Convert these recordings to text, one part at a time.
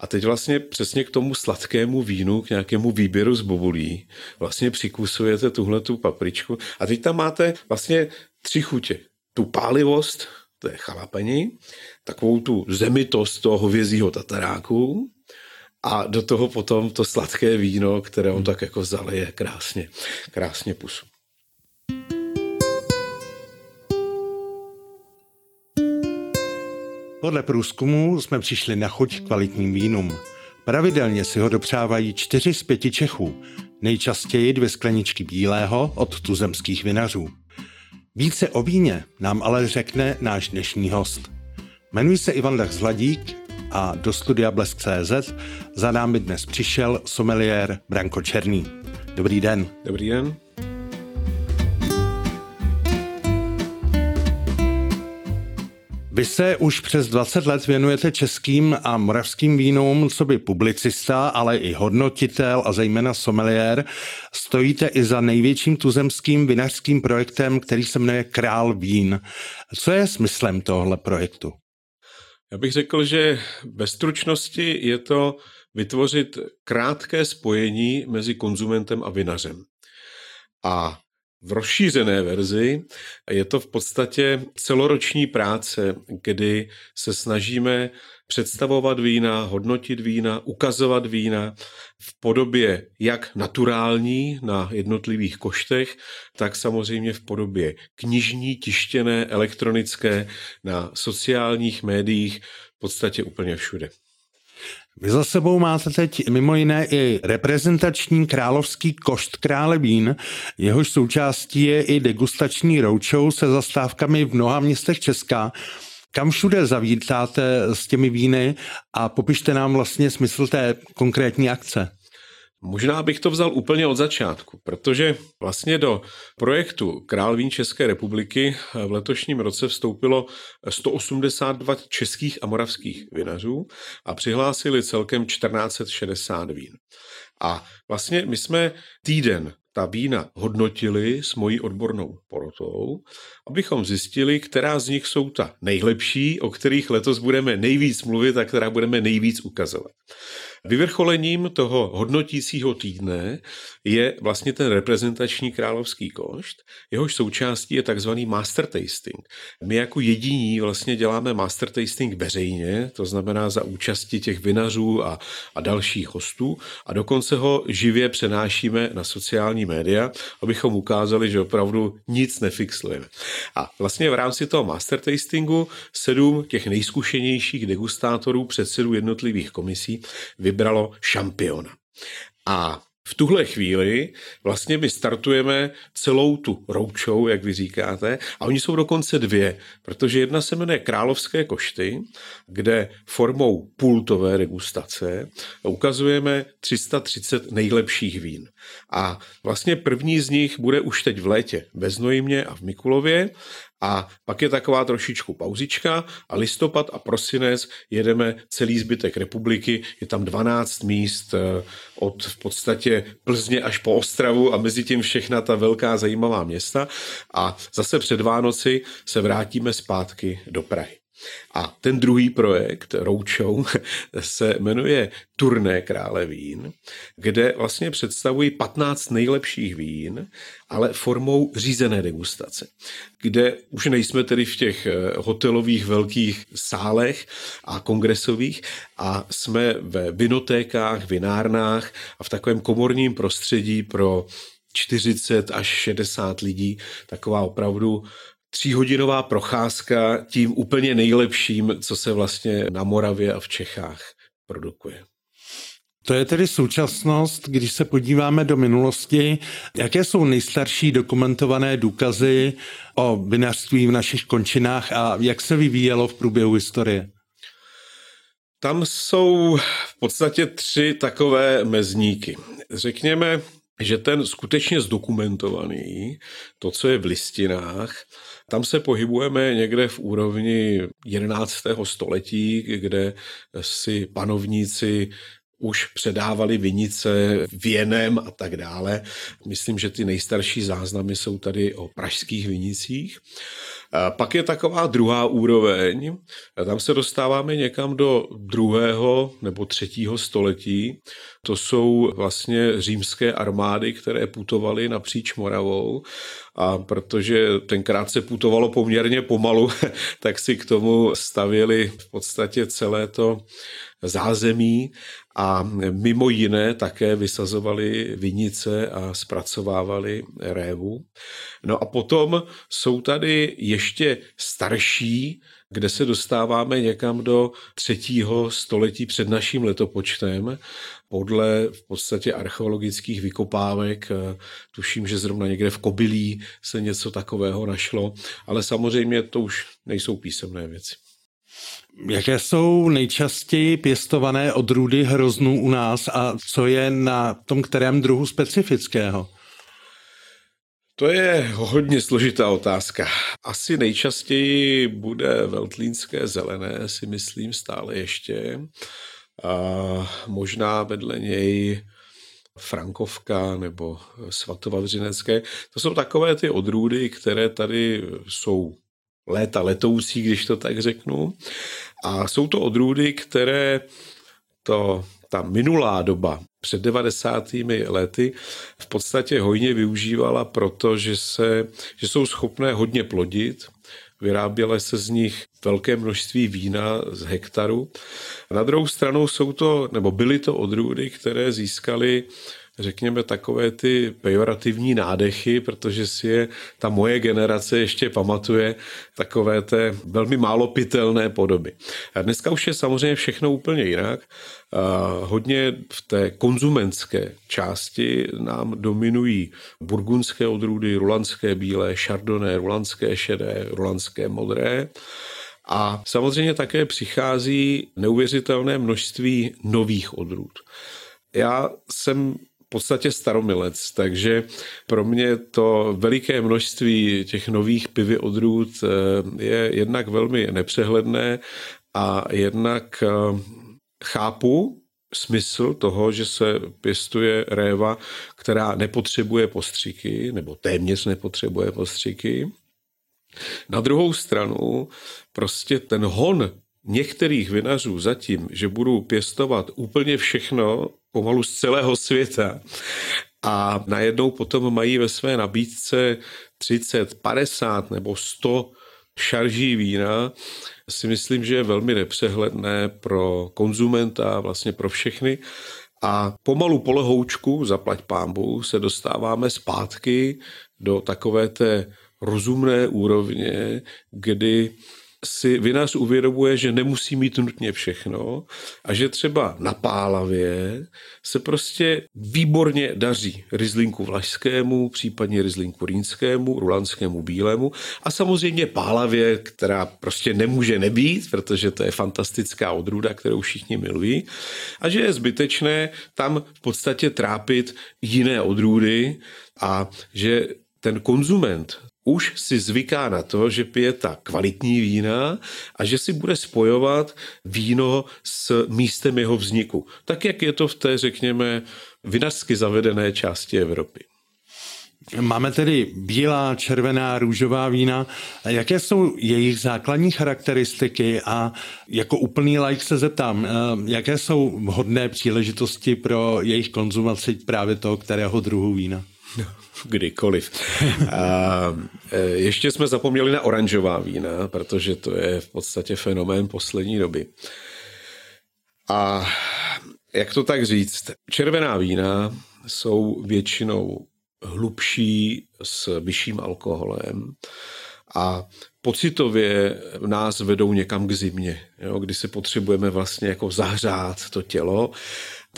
A teď vlastně přesně k tomu sladkému vínu, k nějakému výběru z bobulí, vlastně přikusujete tuhle tu papričku a teď tam máte vlastně tři chutě. Tu pálivost, to je chalapení, takovou tu zemitost toho hovězího tataráku a do toho potom to sladké víno, které on tak jako zaleje krásně, krásně pusu. Podle průzkumu jsme přišli na chuť kvalitním vínům. Pravidelně si ho dopřávají čtyři z pěti Čechů, nejčastěji dvě skleničky bílého od tuzemských vinařů. Více o víně nám ale řekne náš dnešní host. Jmenuji se Ivan Lech Zladík a do studia Blesk.cz za námi dnes přišel someliér Branko Černý. Dobrý den. Dobrý den. Vy se už přes 20 let věnujete českým a moravským vínům, co by publicista, ale i hodnotitel a zejména sommelier. Stojíte i za největším tuzemským vinařským projektem, který se jmenuje Král vín. Co je smyslem tohle projektu? Já bych řekl, že ve stručnosti je to vytvořit krátké spojení mezi konzumentem a vinařem. A v rozšířené verzi je to v podstatě celoroční práce, kdy se snažíme představovat vína, hodnotit vína, ukazovat vína v podobě jak naturální na jednotlivých koštech, tak samozřejmě v podobě knižní, tištěné, elektronické, na sociálních médiích, v podstatě úplně všude. Vy za sebou máte teď mimo jiné i reprezentační královský košt krále vín, jehož součástí je i degustační roadshow se zastávkami v mnoha městech Česka. Kam všude zavítáte s těmi víny a popište nám vlastně smysl té konkrétní akce. Možná bych to vzal úplně od začátku, protože vlastně do projektu Král vín České republiky v letošním roce vstoupilo 182 českých a moravských vinařů a přihlásili celkem 1460 vín. A vlastně my jsme týden ta vína hodnotili s mojí odbornou porotou, abychom zjistili, která z nich jsou ta nejlepší, o kterých letos budeme nejvíc mluvit a která budeme nejvíc ukazovat. Vyvrcholením toho hodnotícího týdne je vlastně ten reprezentační královský košt, jehož součástí je takzvaný master tasting. My jako jediní vlastně děláme master tasting veřejně, to znamená za účasti těch vinařů a, a dalších hostů a dokonce ho živě přenášíme na sociální média, abychom ukázali, že opravdu nic nefixlujeme. A vlastně v rámci toho master tastingu sedm těch nejzkušenějších degustátorů předsedů jednotlivých komisí vybralo šampiona. A v tuhle chvíli vlastně my startujeme celou tu roadshow, jak vy říkáte, a oni jsou dokonce dvě, protože jedna se jmenuje Královské košty, kde formou pultové degustace ukazujeme 330 nejlepších vín. A vlastně první z nich bude už teď v létě ve Znojmě a v Mikulově a pak je taková trošičku pauzička a listopad a prosinec jedeme celý zbytek republiky. Je tam 12 míst eh, od v podstatě Plzně až po Ostravu a mezi tím všechna ta velká zajímavá města. A zase před Vánoci se vrátíme zpátky do Prahy. A ten druhý projekt, Roadshow, se jmenuje Turné krále vín, kde vlastně představují 15 nejlepších vín, ale formou řízené degustace, kde už nejsme tedy v těch eh, hotelových velkých sálech a kongresových a jsme ve vinotékách, vinárnách a v takovém komorním prostředí pro 40 až 60 lidí, taková opravdu tříhodinová procházka tím úplně nejlepším, co se vlastně na Moravě a v Čechách produkuje. To je tedy současnost, když se podíváme do minulosti, jaké jsou nejstarší dokumentované důkazy o vinařství v našich končinách a jak se vyvíjelo v průběhu historie? Tam jsou v podstatě tři takové mezníky. Řekněme, že ten skutečně zdokumentovaný, to, co je v listinách, tam se pohybujeme někde v úrovni 11. století, kde si panovníci už předávali vinice věnem a tak dále. Myslím, že ty nejstarší záznamy jsou tady o pražských vinicích. A pak je taková druhá úroveň, a tam se dostáváme někam do druhého nebo třetího století. To jsou vlastně římské armády, které putovaly napříč Moravou a protože tenkrát se putovalo poměrně pomalu, tak si k tomu stavěli v podstatě celé to zázemí a mimo jiné také vysazovali vinice a zpracovávali révu. No a potom jsou tady ještě starší, kde se dostáváme někam do třetího století před naším letopočtem. Podle v podstatě archeologických vykopávek, tuším, že zrovna někde v Kobylí se něco takového našlo, ale samozřejmě to už nejsou písemné věci. Jaké jsou nejčastěji pěstované odrůdy hroznů u nás a co je na tom kterém druhu specifického? To je hodně složitá otázka. Asi nejčastěji bude veltlínské zelené, si myslím stále ještě. A možná vedle něj Frankovka nebo svatovavřinecké. To jsou takové ty odrůdy, které tady jsou léta letoucí, když to tak řeknu. A jsou to odrůdy, které to, ta minulá doba před 90. lety v podstatě hojně využívala, protože se, že jsou schopné hodně plodit, vyráběly se z nich velké množství vína z hektaru. Na druhou stranu jsou to, nebo byly to odrůdy, které získaly řekněme, takové ty pejorativní nádechy, protože si je ta moje generace ještě pamatuje takové té velmi málo pitelné podoby. A dneska už je samozřejmě všechno úplně jinak. A hodně v té konzumentské části nám dominují burgundské odrůdy, rulandské bílé, chardonnay, rulandské šedé, rulandské modré. A samozřejmě také přichází neuvěřitelné množství nových odrůd. Já jsem podstatě staromilec, takže pro mě to veliké množství těch nových pivy odrůd eh, je jednak velmi nepřehledné a jednak eh, chápu smysl toho, že se pěstuje réva, která nepotřebuje postřiky, nebo téměř nepotřebuje postřiky. Na druhou stranu prostě ten hon některých vinařů zatím, že budou pěstovat úplně všechno pomalu z celého světa a najednou potom mají ve své nabídce 30, 50 nebo 100 šarží vína, si myslím, že je velmi nepřehledné pro konzumenta, vlastně pro všechny. A pomalu polehoučku, zaplať pámbu, se dostáváme zpátky do takové té rozumné úrovně, kdy si vinař uvědomuje, že nemusí mít nutně všechno a že třeba na Pálavě se prostě výborně daří Rizlinku Vlašskému, případně Rizlinku Rýnskému, Rulanskému Bílému a samozřejmě Pálavě, která prostě nemůže nebýt, protože to je fantastická odrůda, kterou všichni milují. A že je zbytečné tam v podstatě trápit jiné odrůdy a že ten konzument už si zvyká na to, že pije ta kvalitní vína a že si bude spojovat víno s místem jeho vzniku. Tak, jak je to v té, řekněme, vinařsky zavedené části Evropy. Máme tedy bílá, červená, růžová vína. Jaké jsou jejich základní charakteristiky a jako úplný like se zeptám, eh, jaké jsou vhodné příležitosti pro jejich konzumaci právě toho kterého druhu vína? kdykoliv. A e, ještě jsme zapomněli na oranžová vína, protože to je v podstatě fenomén poslední doby. A jak to tak říct? Červená vína jsou většinou hlubší s vyšším alkoholem a pocitově nás vedou někam k zimě, jo, kdy se potřebujeme vlastně jako zahřát to tělo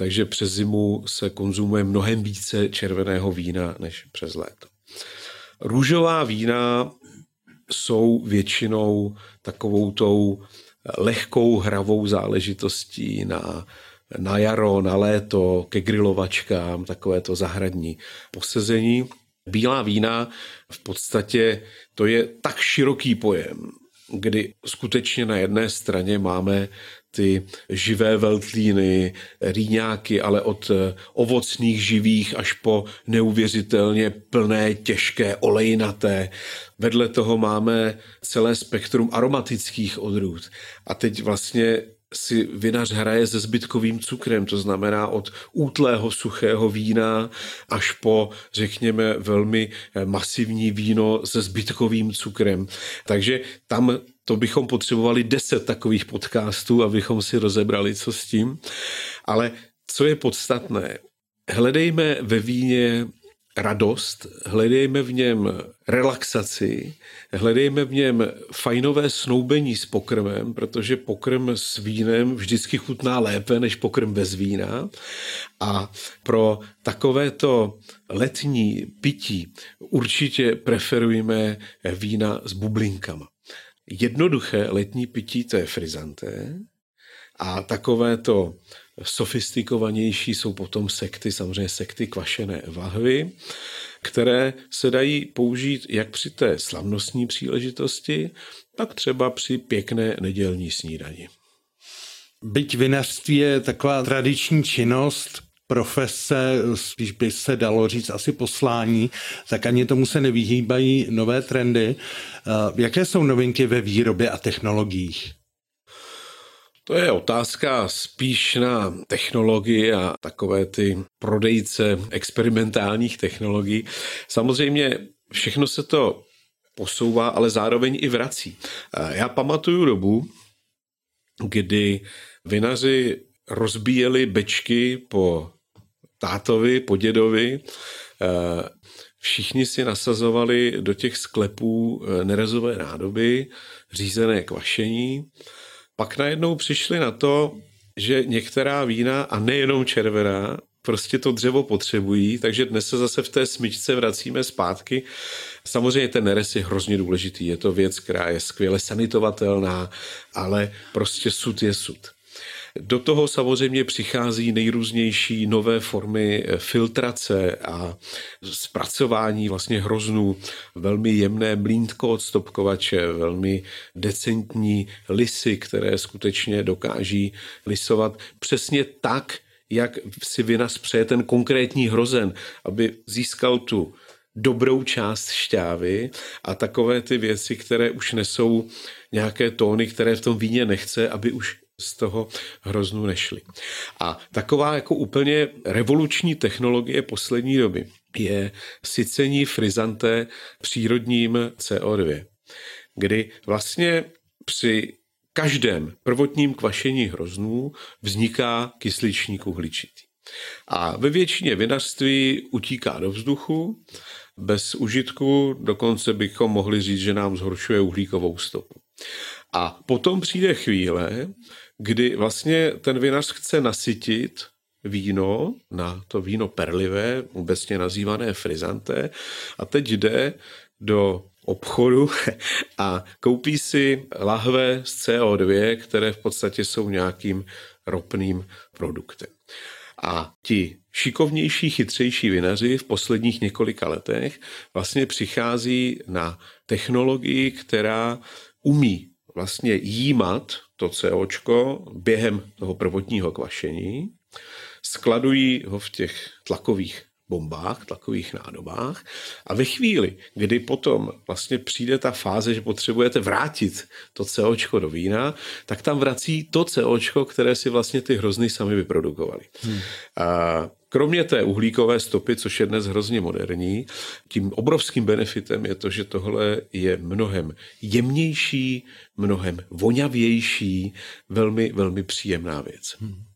takže přes zimu se konzumuje mnohem více červeného vína než přes léto. Růžová vína jsou většinou takovou tou lehkou hravou záležitostí na, na jaro, na léto, ke grilovačkám, takové to zahradní posezení. Bílá vína v podstatě to je tak široký pojem, kdy skutečně na jedné straně máme ty živé veltlíny, rýňáky, ale od eh, ovocných živých až po neuvěřitelně plné, těžké, olejnaté. Vedle toho máme celé spektrum aromatických odrůd. A teď vlastně si vinař hraje se zbytkovým cukrem, to znamená od útlého suchého vína až po, řekněme, velmi eh, masivní víno se zbytkovým cukrem. Takže tam to bychom potřebovali deset takových podcastů, abychom si rozebrali, co s tím. Ale co je podstatné, hledejme ve víně radost, hledejme v něm relaxaci, hledejme v něm fajnové snoubení s pokrmem, protože pokrm s vínem vždycky chutná lépe než pokrm bez vína. A pro takovéto letní pití určitě preferujeme vína s bublinkama. Jednoduché letní pití je frizanté a takové to sofistikovanější jsou potom sekty, samozřejmě sekty kvašené vahvy, které se dají použít jak při té slavnostní příležitosti, tak třeba při pěkné nedělní snídani. Byť vinařství je taková tradiční činnost, profese, spíš by se dalo říct asi poslání, tak ani tomu se nevyhýbají nové trendy. Jaké jsou novinky ve výrobě a technologiích? To je otázka spíš na technologii a takové ty prodejce experimentálních technologií. Samozřejmě všechno se to posouvá, ale zároveň i vrací. Já pamatuju dobu, kdy vinaři rozbíjeli bečky po tátovi, po dědovi, všichni si nasazovali do těch sklepů nerezové nádoby, řízené kvašení pak najednou přišli na to, že některá vína, a nejenom červená, prostě to dřevo potřebují, takže dnes se zase v té smyčce vracíme zpátky. Samozřejmě ten neres je hrozně důležitý, je to věc, která je skvěle sanitovatelná, ale prostě sud je sud. Do toho samozřejmě přichází nejrůznější nové formy eh, filtrace a zpracování vlastně hroznů, velmi jemné blíntko od stopkovače, velmi decentní lisy, které skutečně dokáží lisovat přesně tak, jak si vinař přeje ten konkrétní hrozen, aby získal tu dobrou část šťávy. A takové ty věci, které už nesou nějaké tóny, které v tom víně nechce, aby už z toho hroznu nešli. A taková jako úplně revoluční technologie poslední doby je sycení frizanté přírodním CO2, kdy vlastně při každém prvotním kvašení hroznů vzniká kysličník uhličitý. A ve většině vinařství utíká do vzduchu, bez užitku, dokonce bychom mohli říct, že nám zhoršuje uhlíkovou stopu. A potom přijde chvíle, kdy vlastně ten vinař chce nasytit víno na to víno perlivé, obecně nazývané frizanté, a teď jde do obchodu a koupí si lahve z CO2, které v podstatě jsou nějakým ropným produktem. A ti šikovnější, chytřejší vinaři v posledních několika letech vlastně přichází na technologii, která umí vlastně jímat to COčko během toho prvotního kvašení, skladují ho v těch tlakových bombách, tlakových nádobách a ve chvíli, kdy potom vlastně přijde ta fáze, že potřebujete vrátit to COčko do vína, tak tam vrací to COčko, které si vlastně ty hrozny sami vyprodukovali. Hmm. A Kromě té uhlíkové stopy, což je dnes hrozně moderní, tím obrovským benefitem je to, že tohle je mnohem jemnější, mnohem voňavější, velmi, velmi příjemná věc. Hmm.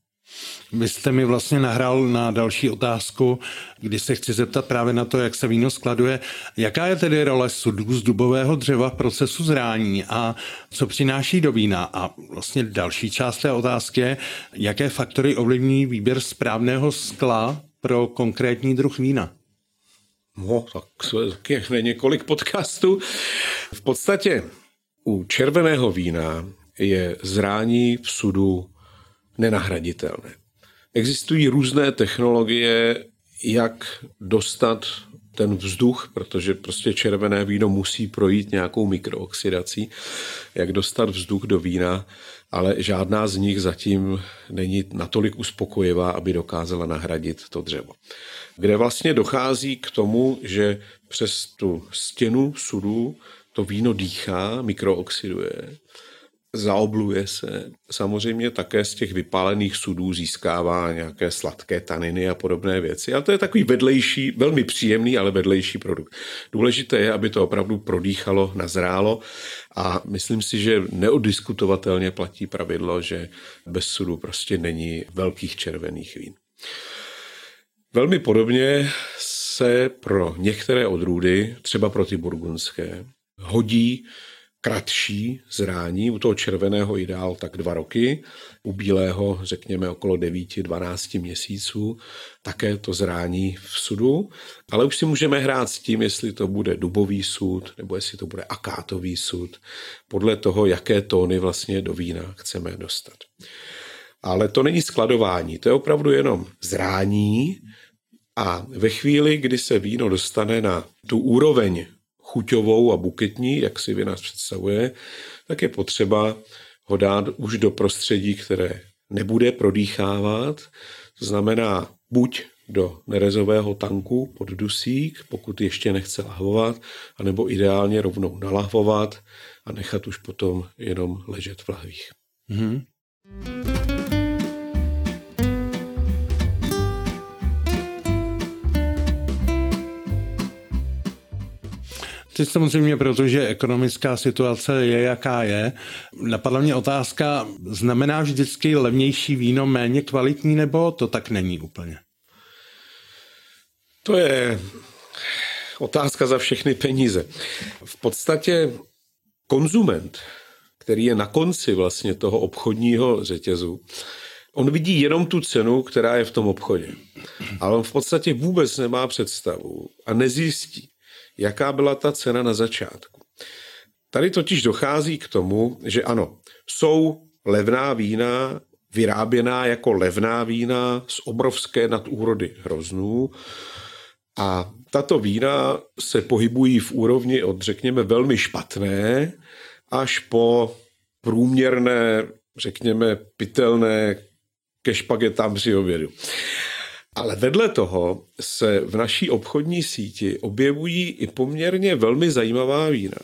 Vy jste mi vlastně nahrál na další otázku, kdy se chci zeptat právě na to, jak se víno skladuje. Jaká je tedy role sudů z dubového dřeva v procesu zrání a co přináší do vína? A vlastně další část té otázky je, jaké faktory ovlivní výběr správného skla pro konkrétní druh vína? No, tak je několik podcastů. V podstatě u červeného vína je zrání v sudu nenahraditelné. Existují různé technologie, jak dostat ten vzduch, protože prostě červené víno musí projít nějakou mikrooxidací, jak dostat vzduch do vína, ale žádná z nich zatím není natolik uspokojivá, aby dokázala nahradit to dřevo. Kde vlastně dochází k tomu, že přes tu stěnu sudu to víno dýchá, mikrooxiduje zaobluje se. Samozřejmě také z těch vypálených sudů získává nějaké sladké taniny a podobné věci. Ale to je takový vedlejší, velmi příjemný, ale vedlejší produkt. Důležité je, aby to opravdu prodýchalo, nazrálo a myslím si, že neodiskutovatelně platí pravidlo, že bez sudu prostě není velkých červených vín. Velmi podobně se pro některé odrůdy, třeba pro ty burgundské, hodí kratší zrání, u toho červeného ideál tak dva roky, u bílého řekněme okolo 9-12 měsíců, také to zrání v sudu, ale už si můžeme hrát s tím, jestli to bude dubový sud, nebo jestli to bude akátový sud, podle toho, jaké tóny vlastně do vína chceme dostat. Ale to není skladování, to je opravdu jenom zrání a ve chvíli, kdy se víno dostane na tu úroveň chuťovou a buketní, jak si vy nás představuje, tak je potřeba ho dát už do prostředí, které nebude prodýchávat, to znamená buď do nerezového tanku pod dusík, pokud ještě nechce lahvovat, anebo ideálně rovnou nalahvovat a nechat už potom jenom ležet v lahvích. Mm-hmm. Teď samozřejmě, protože ekonomická situace je, jaká je. Napadla mě otázka, znamená vždycky levnější víno méně kvalitní, nebo to tak není úplně? To je otázka za všechny peníze. V podstatě konzument, který je na konci vlastně toho obchodního řetězu, on vidí jenom tu cenu, která je v tom obchodě. Ale on v podstatě vůbec nemá představu a nezjistí, jaká byla ta cena na začátku. Tady totiž dochází k tomu, že ano, jsou levná vína vyráběná jako levná vína z obrovské nadúrody hroznů a tato vína se pohybují v úrovni od, řekněme, velmi špatné až po průměrné, řekněme, pitelné ke špagetám při obědu. Ale vedle toho se v naší obchodní síti objevují i poměrně velmi zajímavá vína.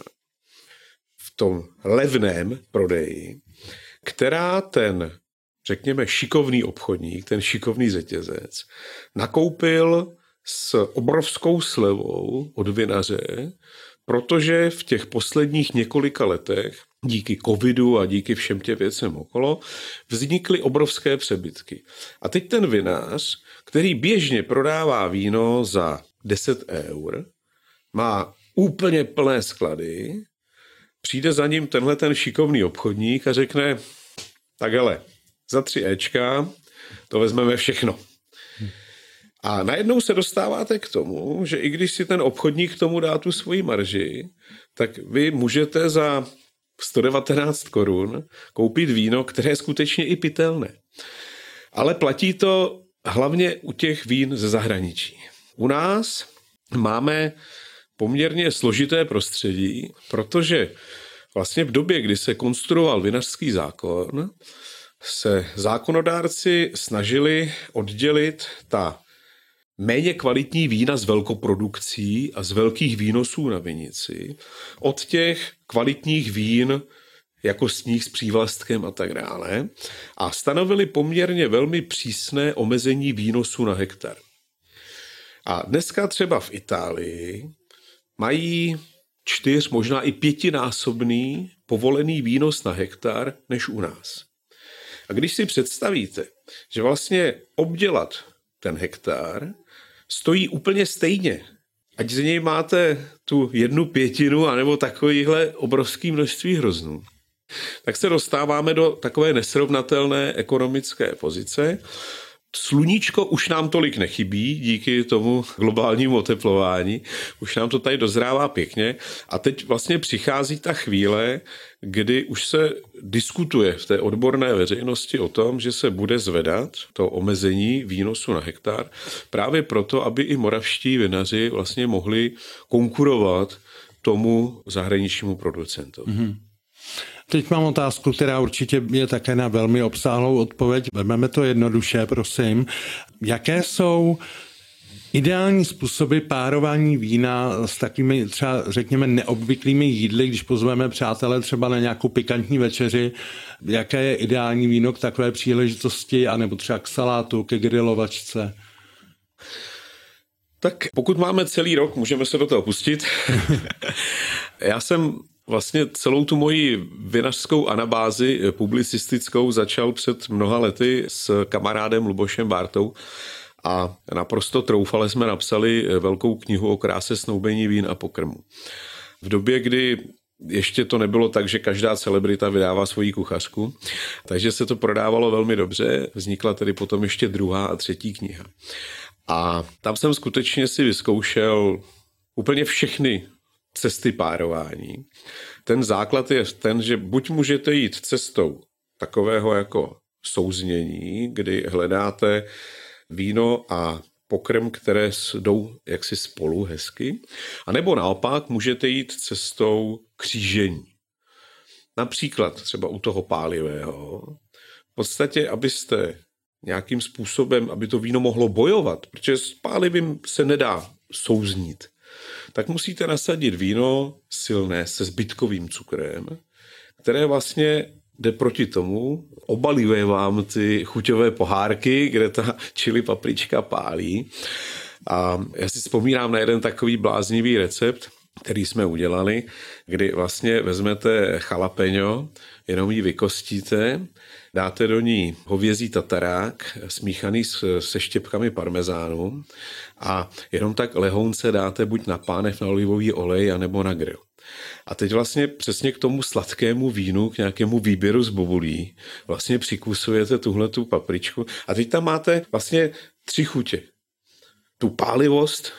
V tom levném prodeji, která ten, řekněme, šikovný obchodník, ten šikovný řetězec, nakoupil s obrovskou slevou od vinaře, protože v těch posledních několika letech díky covidu a díky všem těm věcem okolo, vznikly obrovské přebytky. A teď ten vinář, který běžně prodává víno za 10 eur, má úplně plné sklady, přijde za ním tenhle ten šikovný obchodník a řekne, tak hele, za 3 Ečka to vezmeme všechno. A najednou se dostáváte k tomu, že i když si ten obchodník tomu dá tu svoji marži, tak vy můžete za 119 korun koupit víno, které je skutečně i pitelné. Ale platí to hlavně u těch vín ze zahraničí. U nás máme poměrně složité prostředí, protože vlastně v době, kdy se konstruoval vinařský zákon, se zákonodárci snažili oddělit ta méně kvalitní vína z velkoprodukcí a z velkých výnosů na vinici od těch kvalitních vín jako sníh s přívlastkem a tak dále a stanovili poměrně velmi přísné omezení výnosu na hektar. A dneska třeba v Itálii mají čtyř, možná i pětinásobný povolený výnos na hektar než u nás. A když si představíte, že vlastně obdělat ten hektar stojí úplně stejně. Ať z něj máte tu jednu pětinu anebo takovýhle obrovský množství hroznů. Tak se dostáváme do takové nesrovnatelné ekonomické pozice, Sluníčko už nám tolik nechybí díky tomu globálnímu oteplování. Už nám to tady dozrává pěkně. A teď vlastně přichází ta chvíle, kdy už se diskutuje v té odborné veřejnosti o tom, že se bude zvedat to omezení výnosu na hektar, právě proto, aby i moravští vinaři vlastně mohli konkurovat tomu zahraničnímu producentovi. Mm-hmm. Teď mám otázku, která určitě je také na velmi obsáhlou odpověď. Vezmeme to jednoduše, prosím. Jaké jsou Ideální způsoby párování vína s takými třeba řekněme neobvyklými jídly, když pozveme přátelé třeba na nějakou pikantní večeři, jaké je ideální víno k takové příležitosti, anebo třeba k salátu, ke grilovačce? Tak pokud máme celý rok, můžeme se do toho pustit. Já jsem vlastně celou tu moji vinařskou anabázi publicistickou začal před mnoha lety s kamarádem Lubošem Bartou a naprosto troufale jsme napsali velkou knihu o kráse snoubení vín a pokrmu. V době, kdy ještě to nebylo tak, že každá celebrita vydává svoji kuchařku, takže se to prodávalo velmi dobře. Vznikla tedy potom ještě druhá a třetí kniha. A tam jsem skutečně si vyzkoušel úplně všechny cesty párování. Ten základ je ten, že buď můžete jít cestou takového jako souznění, kdy hledáte víno a pokrm, které jdou jaksi spolu hezky, a nebo naopak můžete jít cestou křížení. Například třeba u toho pálivého. V podstatě, abyste nějakým způsobem, aby to víno mohlo bojovat, protože s pálivým se nedá souznít, tak musíte nasadit víno silné se zbytkovým cukrem, které vlastně jde proti tomu, obaluje vám ty chuťové pohárky, kde ta čili paprička pálí. A já si vzpomínám na jeden takový bláznivý recept, který jsme udělali, kdy vlastně vezmete chalapeňo, jenom ji vykostíte, dáte do ní hovězí tatarák smíchaný se štěpkami parmezánu a jenom tak lehounce dáte buď na pánev na olivový olej, anebo na grill. A teď vlastně přesně k tomu sladkému vínu, k nějakému výběru z bobulí, vlastně přikusujete tuhle tu papričku a teď tam máte vlastně tři chutě. Tu pálivost,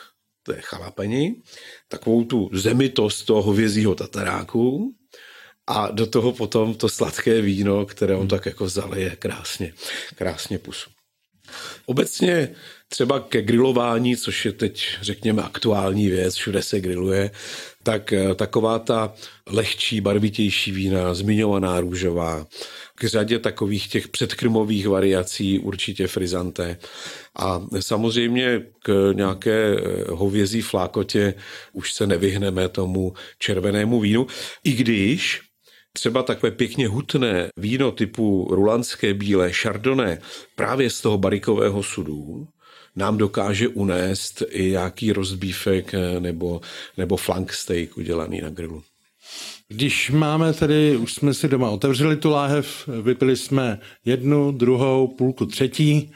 to je chalapení, takovou tu zemitost toho hovězího tataráku a do toho potom to sladké víno, které on tak jako zaleje krásně, krásně pusu. Obecně třeba ke grilování, což je teď, řekněme, aktuální věc, všude se griluje, tak eh, taková ta lehčí, barvitější vína, zmiňovaná růžová, k řadě takových těch předkrmových variací určitě frizanté. A samozřejmě k nějaké eh, hovězí flákotě už se nevyhneme tomu červenému vínu, i když třeba takové pěkně hutné víno typu rulandské bílé chardonnay právě z toho barikového sudu, nám dokáže unést i nějaký rozbífek nebo, nebo flank steak udělaný na grilu. Když máme tedy, už jsme si doma otevřeli tu láhev, vypili jsme jednu, druhou, půlku, třetí,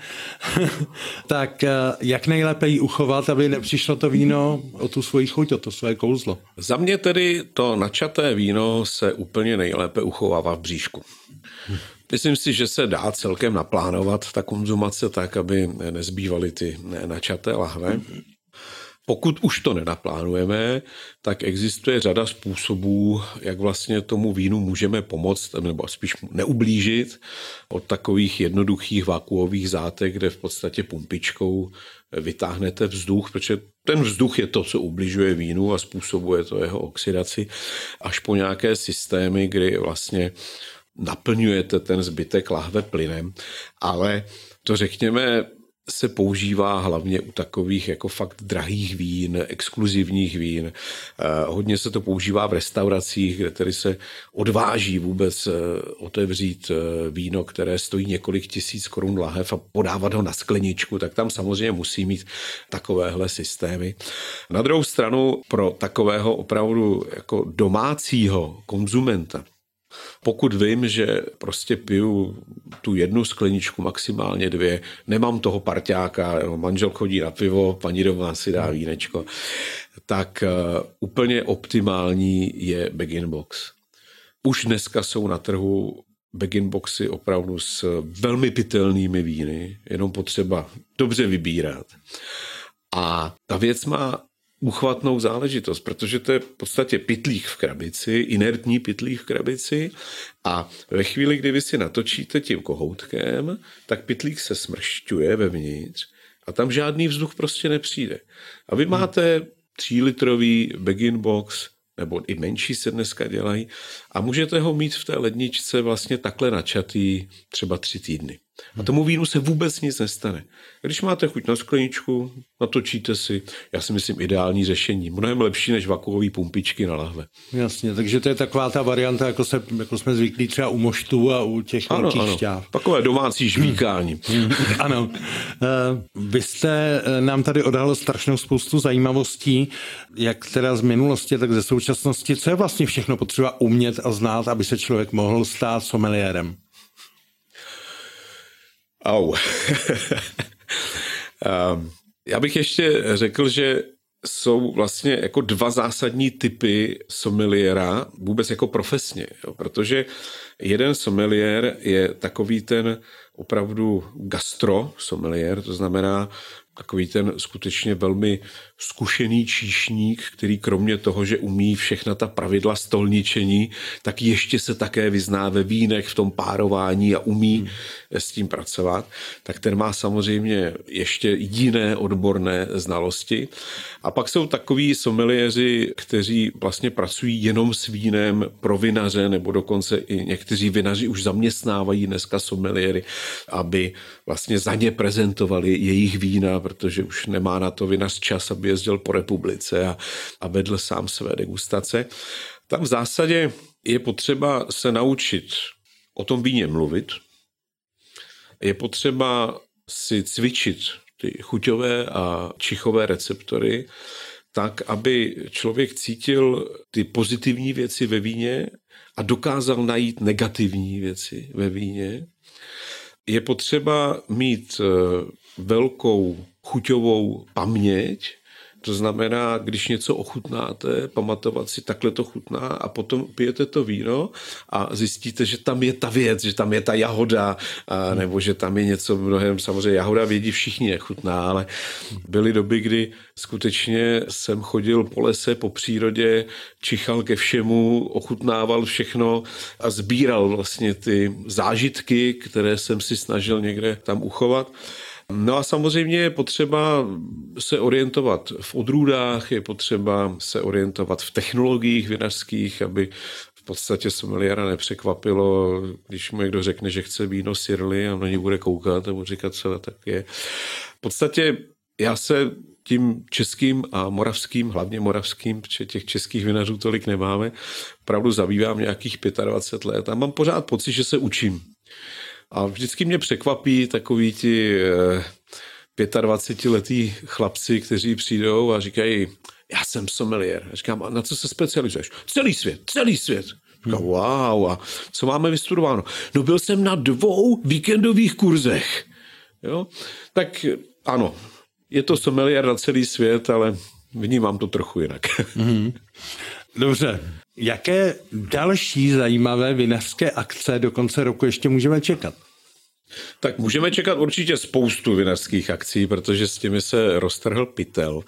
tak eh, jak nejlépe ji uchovat, aby nepřišlo to víno o tu svoji chuť, o to svoje kouzlo? Za mě tedy to načaté víno se úplně nejlépe uchovává v bříšku. Myslím si, že se dá celkem naplánovat ta konzumace tak, aby nezbývaly ty načaté lahve. Pokud už to nenaplánujeme, tak existuje řada způsobů, jak vlastně tomu vínu můžeme pomoct, nebo spíš neublížit. Od takových jednoduchých vakuových zátek, kde v podstatě pumpičkou vytáhnete vzduch, protože ten vzduch je to, co ubližuje vínu a způsobuje to jeho oxidaci, až po nějaké systémy, kdy vlastně naplňujete ten zbytek lahve plynem, ale to řekněme se používá hlavně u takových jako fakt drahých vín, exkluzivních vín. Eh, hodně se to používá v restauracích, kde tedy se odváží vůbec eh, otevřít eh, víno, které stojí několik tisíc korun lahev a podávat ho na skleničku, tak tam samozřejmě musí mít takovéhle systémy. Na druhou stranu pro takového opravdu jako domácího konzumenta, pokud vím, že prostě piju tu jednu skleničku, maximálně dvě, nemám toho parťáka, manžel chodí na pivo, paní doma si dá vínečko, tak uh, úplně optimální je bag-in box. Už dneska jsou na trhu begin boxy opravdu s velmi pitelnými víny, jenom potřeba dobře vybírat. A ta věc má uchvatnou záležitost, protože to je v podstatě pitlík v krabici, inertní pitlík v krabici a ve chvíli, kdy vy si natočíte tím kohoutkem, tak pitlík se smršťuje vevnitř a tam žádný vzduch prostě nepřijde. A vy máte třílitrový begin box, nebo i menší se dneska dělají a můžete ho mít v té ledničce vlastně takhle načatý třeba tři týdny. A tomu vínu se vůbec nic nestane. Když máte chuť na skleničku, natočíte si, já si myslím, ideální řešení. Mnohem lepší než vakuové pumpičky na lahve. Jasně, takže to je taková ta varianta, jako, se, jako jsme zvyklí třeba u moštů a u těch ano, velkých ano. šťáv. Takové domácí žvíkání. ano. Eh, vy jste eh, nám tady odhalil strašnou spoustu zajímavostí, jak teda z minulosti, tak ze současnosti. Co je vlastně všechno potřeba umět a znát, aby se člověk mohl stát someliérem? Au. um, já bych ještě řekl, že jsou vlastně jako dva zásadní typy someliéra vůbec jako profesně, jo, protože jeden someliér je takový ten opravdu gastro someliér, to znamená takový ten skutečně velmi zkušený číšník, který kromě toho, že umí všechna ta pravidla stolničení, tak ještě se také vyzná ve vínech, v tom párování a umí hmm. s tím pracovat, tak ten má samozřejmě ještě jiné odborné znalosti. A pak jsou takový someliéři, kteří vlastně pracují jenom s vínem pro vinaře, nebo dokonce i někteří vinaři už zaměstnávají dneska someliéry, aby vlastně za ně prezentovali jejich vína, protože už nemá na to vinař čas, aby jezdil po republice a, a vedl sám své degustace. Tam v zásadě je potřeba se naučit o tom víně mluvit, je potřeba si cvičit ty chuťové a čichové receptory, tak, aby člověk cítil ty pozitivní věci ve víně a dokázal najít negativní věci ve víně. Je potřeba mít eh, velkou chuťovou paměť, to znamená, když něco ochutnáte, pamatovat si, takhle to chutná a potom pijete to víno a zjistíte, že tam je ta věc, že tam je ta jahoda, a, nebo že tam je něco mnohem, samozřejmě jahoda vědí všichni, jak chutná, ale byly doby, kdy skutečně jsem chodil po lese, po přírodě, čichal ke všemu, ochutnával všechno a sbíral vlastně ty zážitky, které jsem si snažil někde tam uchovat. No a samozřejmě je potřeba se orientovat v odrůdách, je potřeba se orientovat v technologiích vinařských, aby v podstatě someliéra nepřekvapilo, když mu někdo řekne, že chce víno sirly a na ní bude koukat a bude říkat, co tak je. V podstatě já se tím českým a moravským, hlavně moravským, protože těch českých vinařů tolik nemáme, opravdu zabývám nějakých 25 let a mám pořád pocit, že se učím. A vždycky mě překvapí takový ti 25-letý eh, chlapci, kteří přijdou a říkají, já jsem sommelier. A říkám, a na co se specializuješ? Celý svět, celý svět. Říkám, wow, a co máme vystudováno? No byl jsem na dvou víkendových kurzech. Jo? Tak ano, je to sommelier na celý svět, ale vnímám to trochu jinak. Mm-hmm. Dobře. Jaké další zajímavé vinařské akce do konce roku ještě můžeme čekat? Tak můžeme čekat určitě spoustu vinařských akcí, protože s těmi se roztrhl pytel.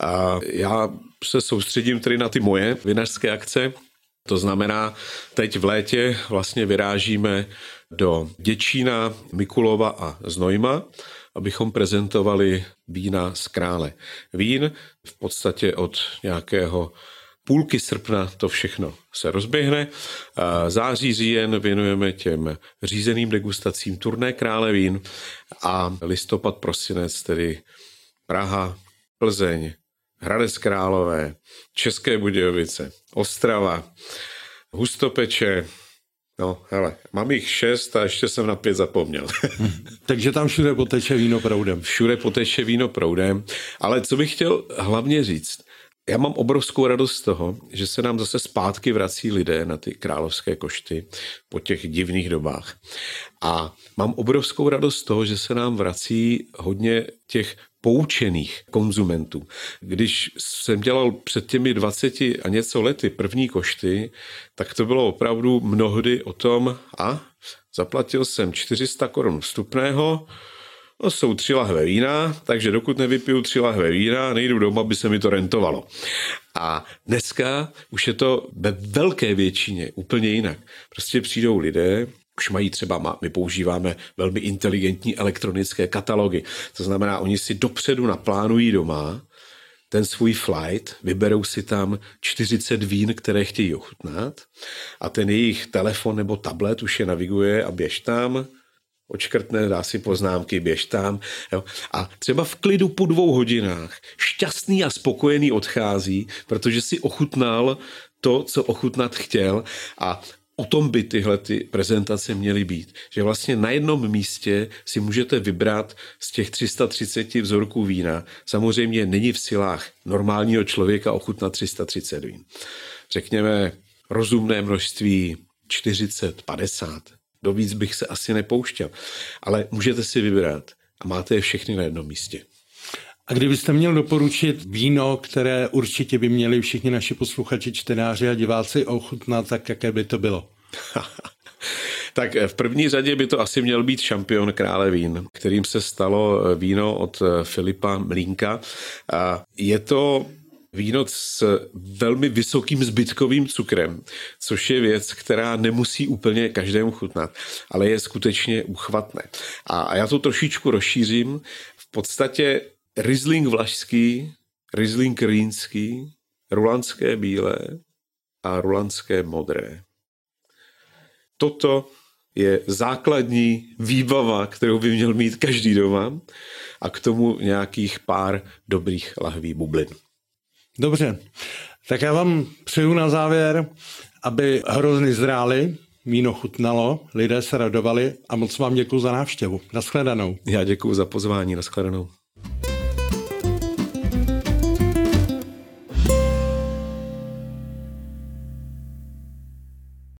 A já se soustředím tedy na ty moje vinařské akce. To znamená, teď v létě vlastně vyrážíme do Děčína, Mikulova a Znojma, abychom prezentovali vína z krále. Vín v podstatě od nějakého půlky srpna to všechno se rozběhne. Září, říjen věnujeme těm řízeným degustacím turné krále vín a listopad, prosinec, tedy Praha, Plzeň, Hradec Králové, České Budějovice, Ostrava, Hustopeče, No, hele, mám jich šest a ještě jsem na pět zapomněl. Takže tam všude poteče víno proudem. Všude poteče víno proudem, ale co bych chtěl hlavně říct, já mám obrovskou radost z toho, že se nám zase zpátky vrací lidé na ty královské košty po těch divných dobách. A mám obrovskou radost z toho, že se nám vrací hodně těch poučených konzumentů. Když jsem dělal před těmi 20 a něco lety první košty, tak to bylo opravdu mnohdy o tom, a zaplatil jsem 400 korun vstupného, No, jsou tři lahve vína, takže dokud nevypiju tři lahve vína, nejdu doma, aby se mi to rentovalo. A dneska už je to ve velké většině úplně jinak. Prostě přijdou lidé, už mají třeba, my používáme velmi inteligentní elektronické katalogy. To znamená, oni si dopředu naplánují doma ten svůj flight, vyberou si tam 40 vín, které chtějí ochutnat a ten jejich telefon nebo tablet už je naviguje a běž tam, očkrtne, dá si poznámky, běž tam. Jo. A třeba v klidu po dvou hodinách šťastný a spokojený odchází, protože si ochutnal to, co ochutnat chtěl a o tom by tyhle ty prezentace měly být. Že vlastně na jednom místě si můžete vybrat z těch 330 vzorků vína. Samozřejmě není v silách normálního člověka ochutnat 330 vín. Řekněme rozumné množství 40, 50, do víc bych se asi nepouštěl. Ale můžete si vybrat a máte je všechny na jednom místě. A kdybyste měl doporučit víno, které určitě by měli všichni naši posluchači, čtenáři a diváci ochutnat, tak jaké by to bylo? tak v první řadě by to asi měl být šampion krále vín, kterým se stalo víno od Filipa Mlínka. A je to víno s velmi vysokým zbytkovým cukrem, což je věc, která nemusí úplně každému chutnat, ale je skutečně uchvatné. A já to trošičku rozšířím. V podstatě Riesling vlašský, Riesling rýnský, rulandské bílé a rulandské modré. Toto je základní výbava, kterou by měl mít každý doma a k tomu nějakých pár dobrých lahví bublin. Dobře, tak já vám přeju na závěr, aby hrozny zrály, víno chutnalo, lidé se radovali a moc vám děkuji za návštěvu. Naschledanou. Já děkuji za pozvání, naschledanou.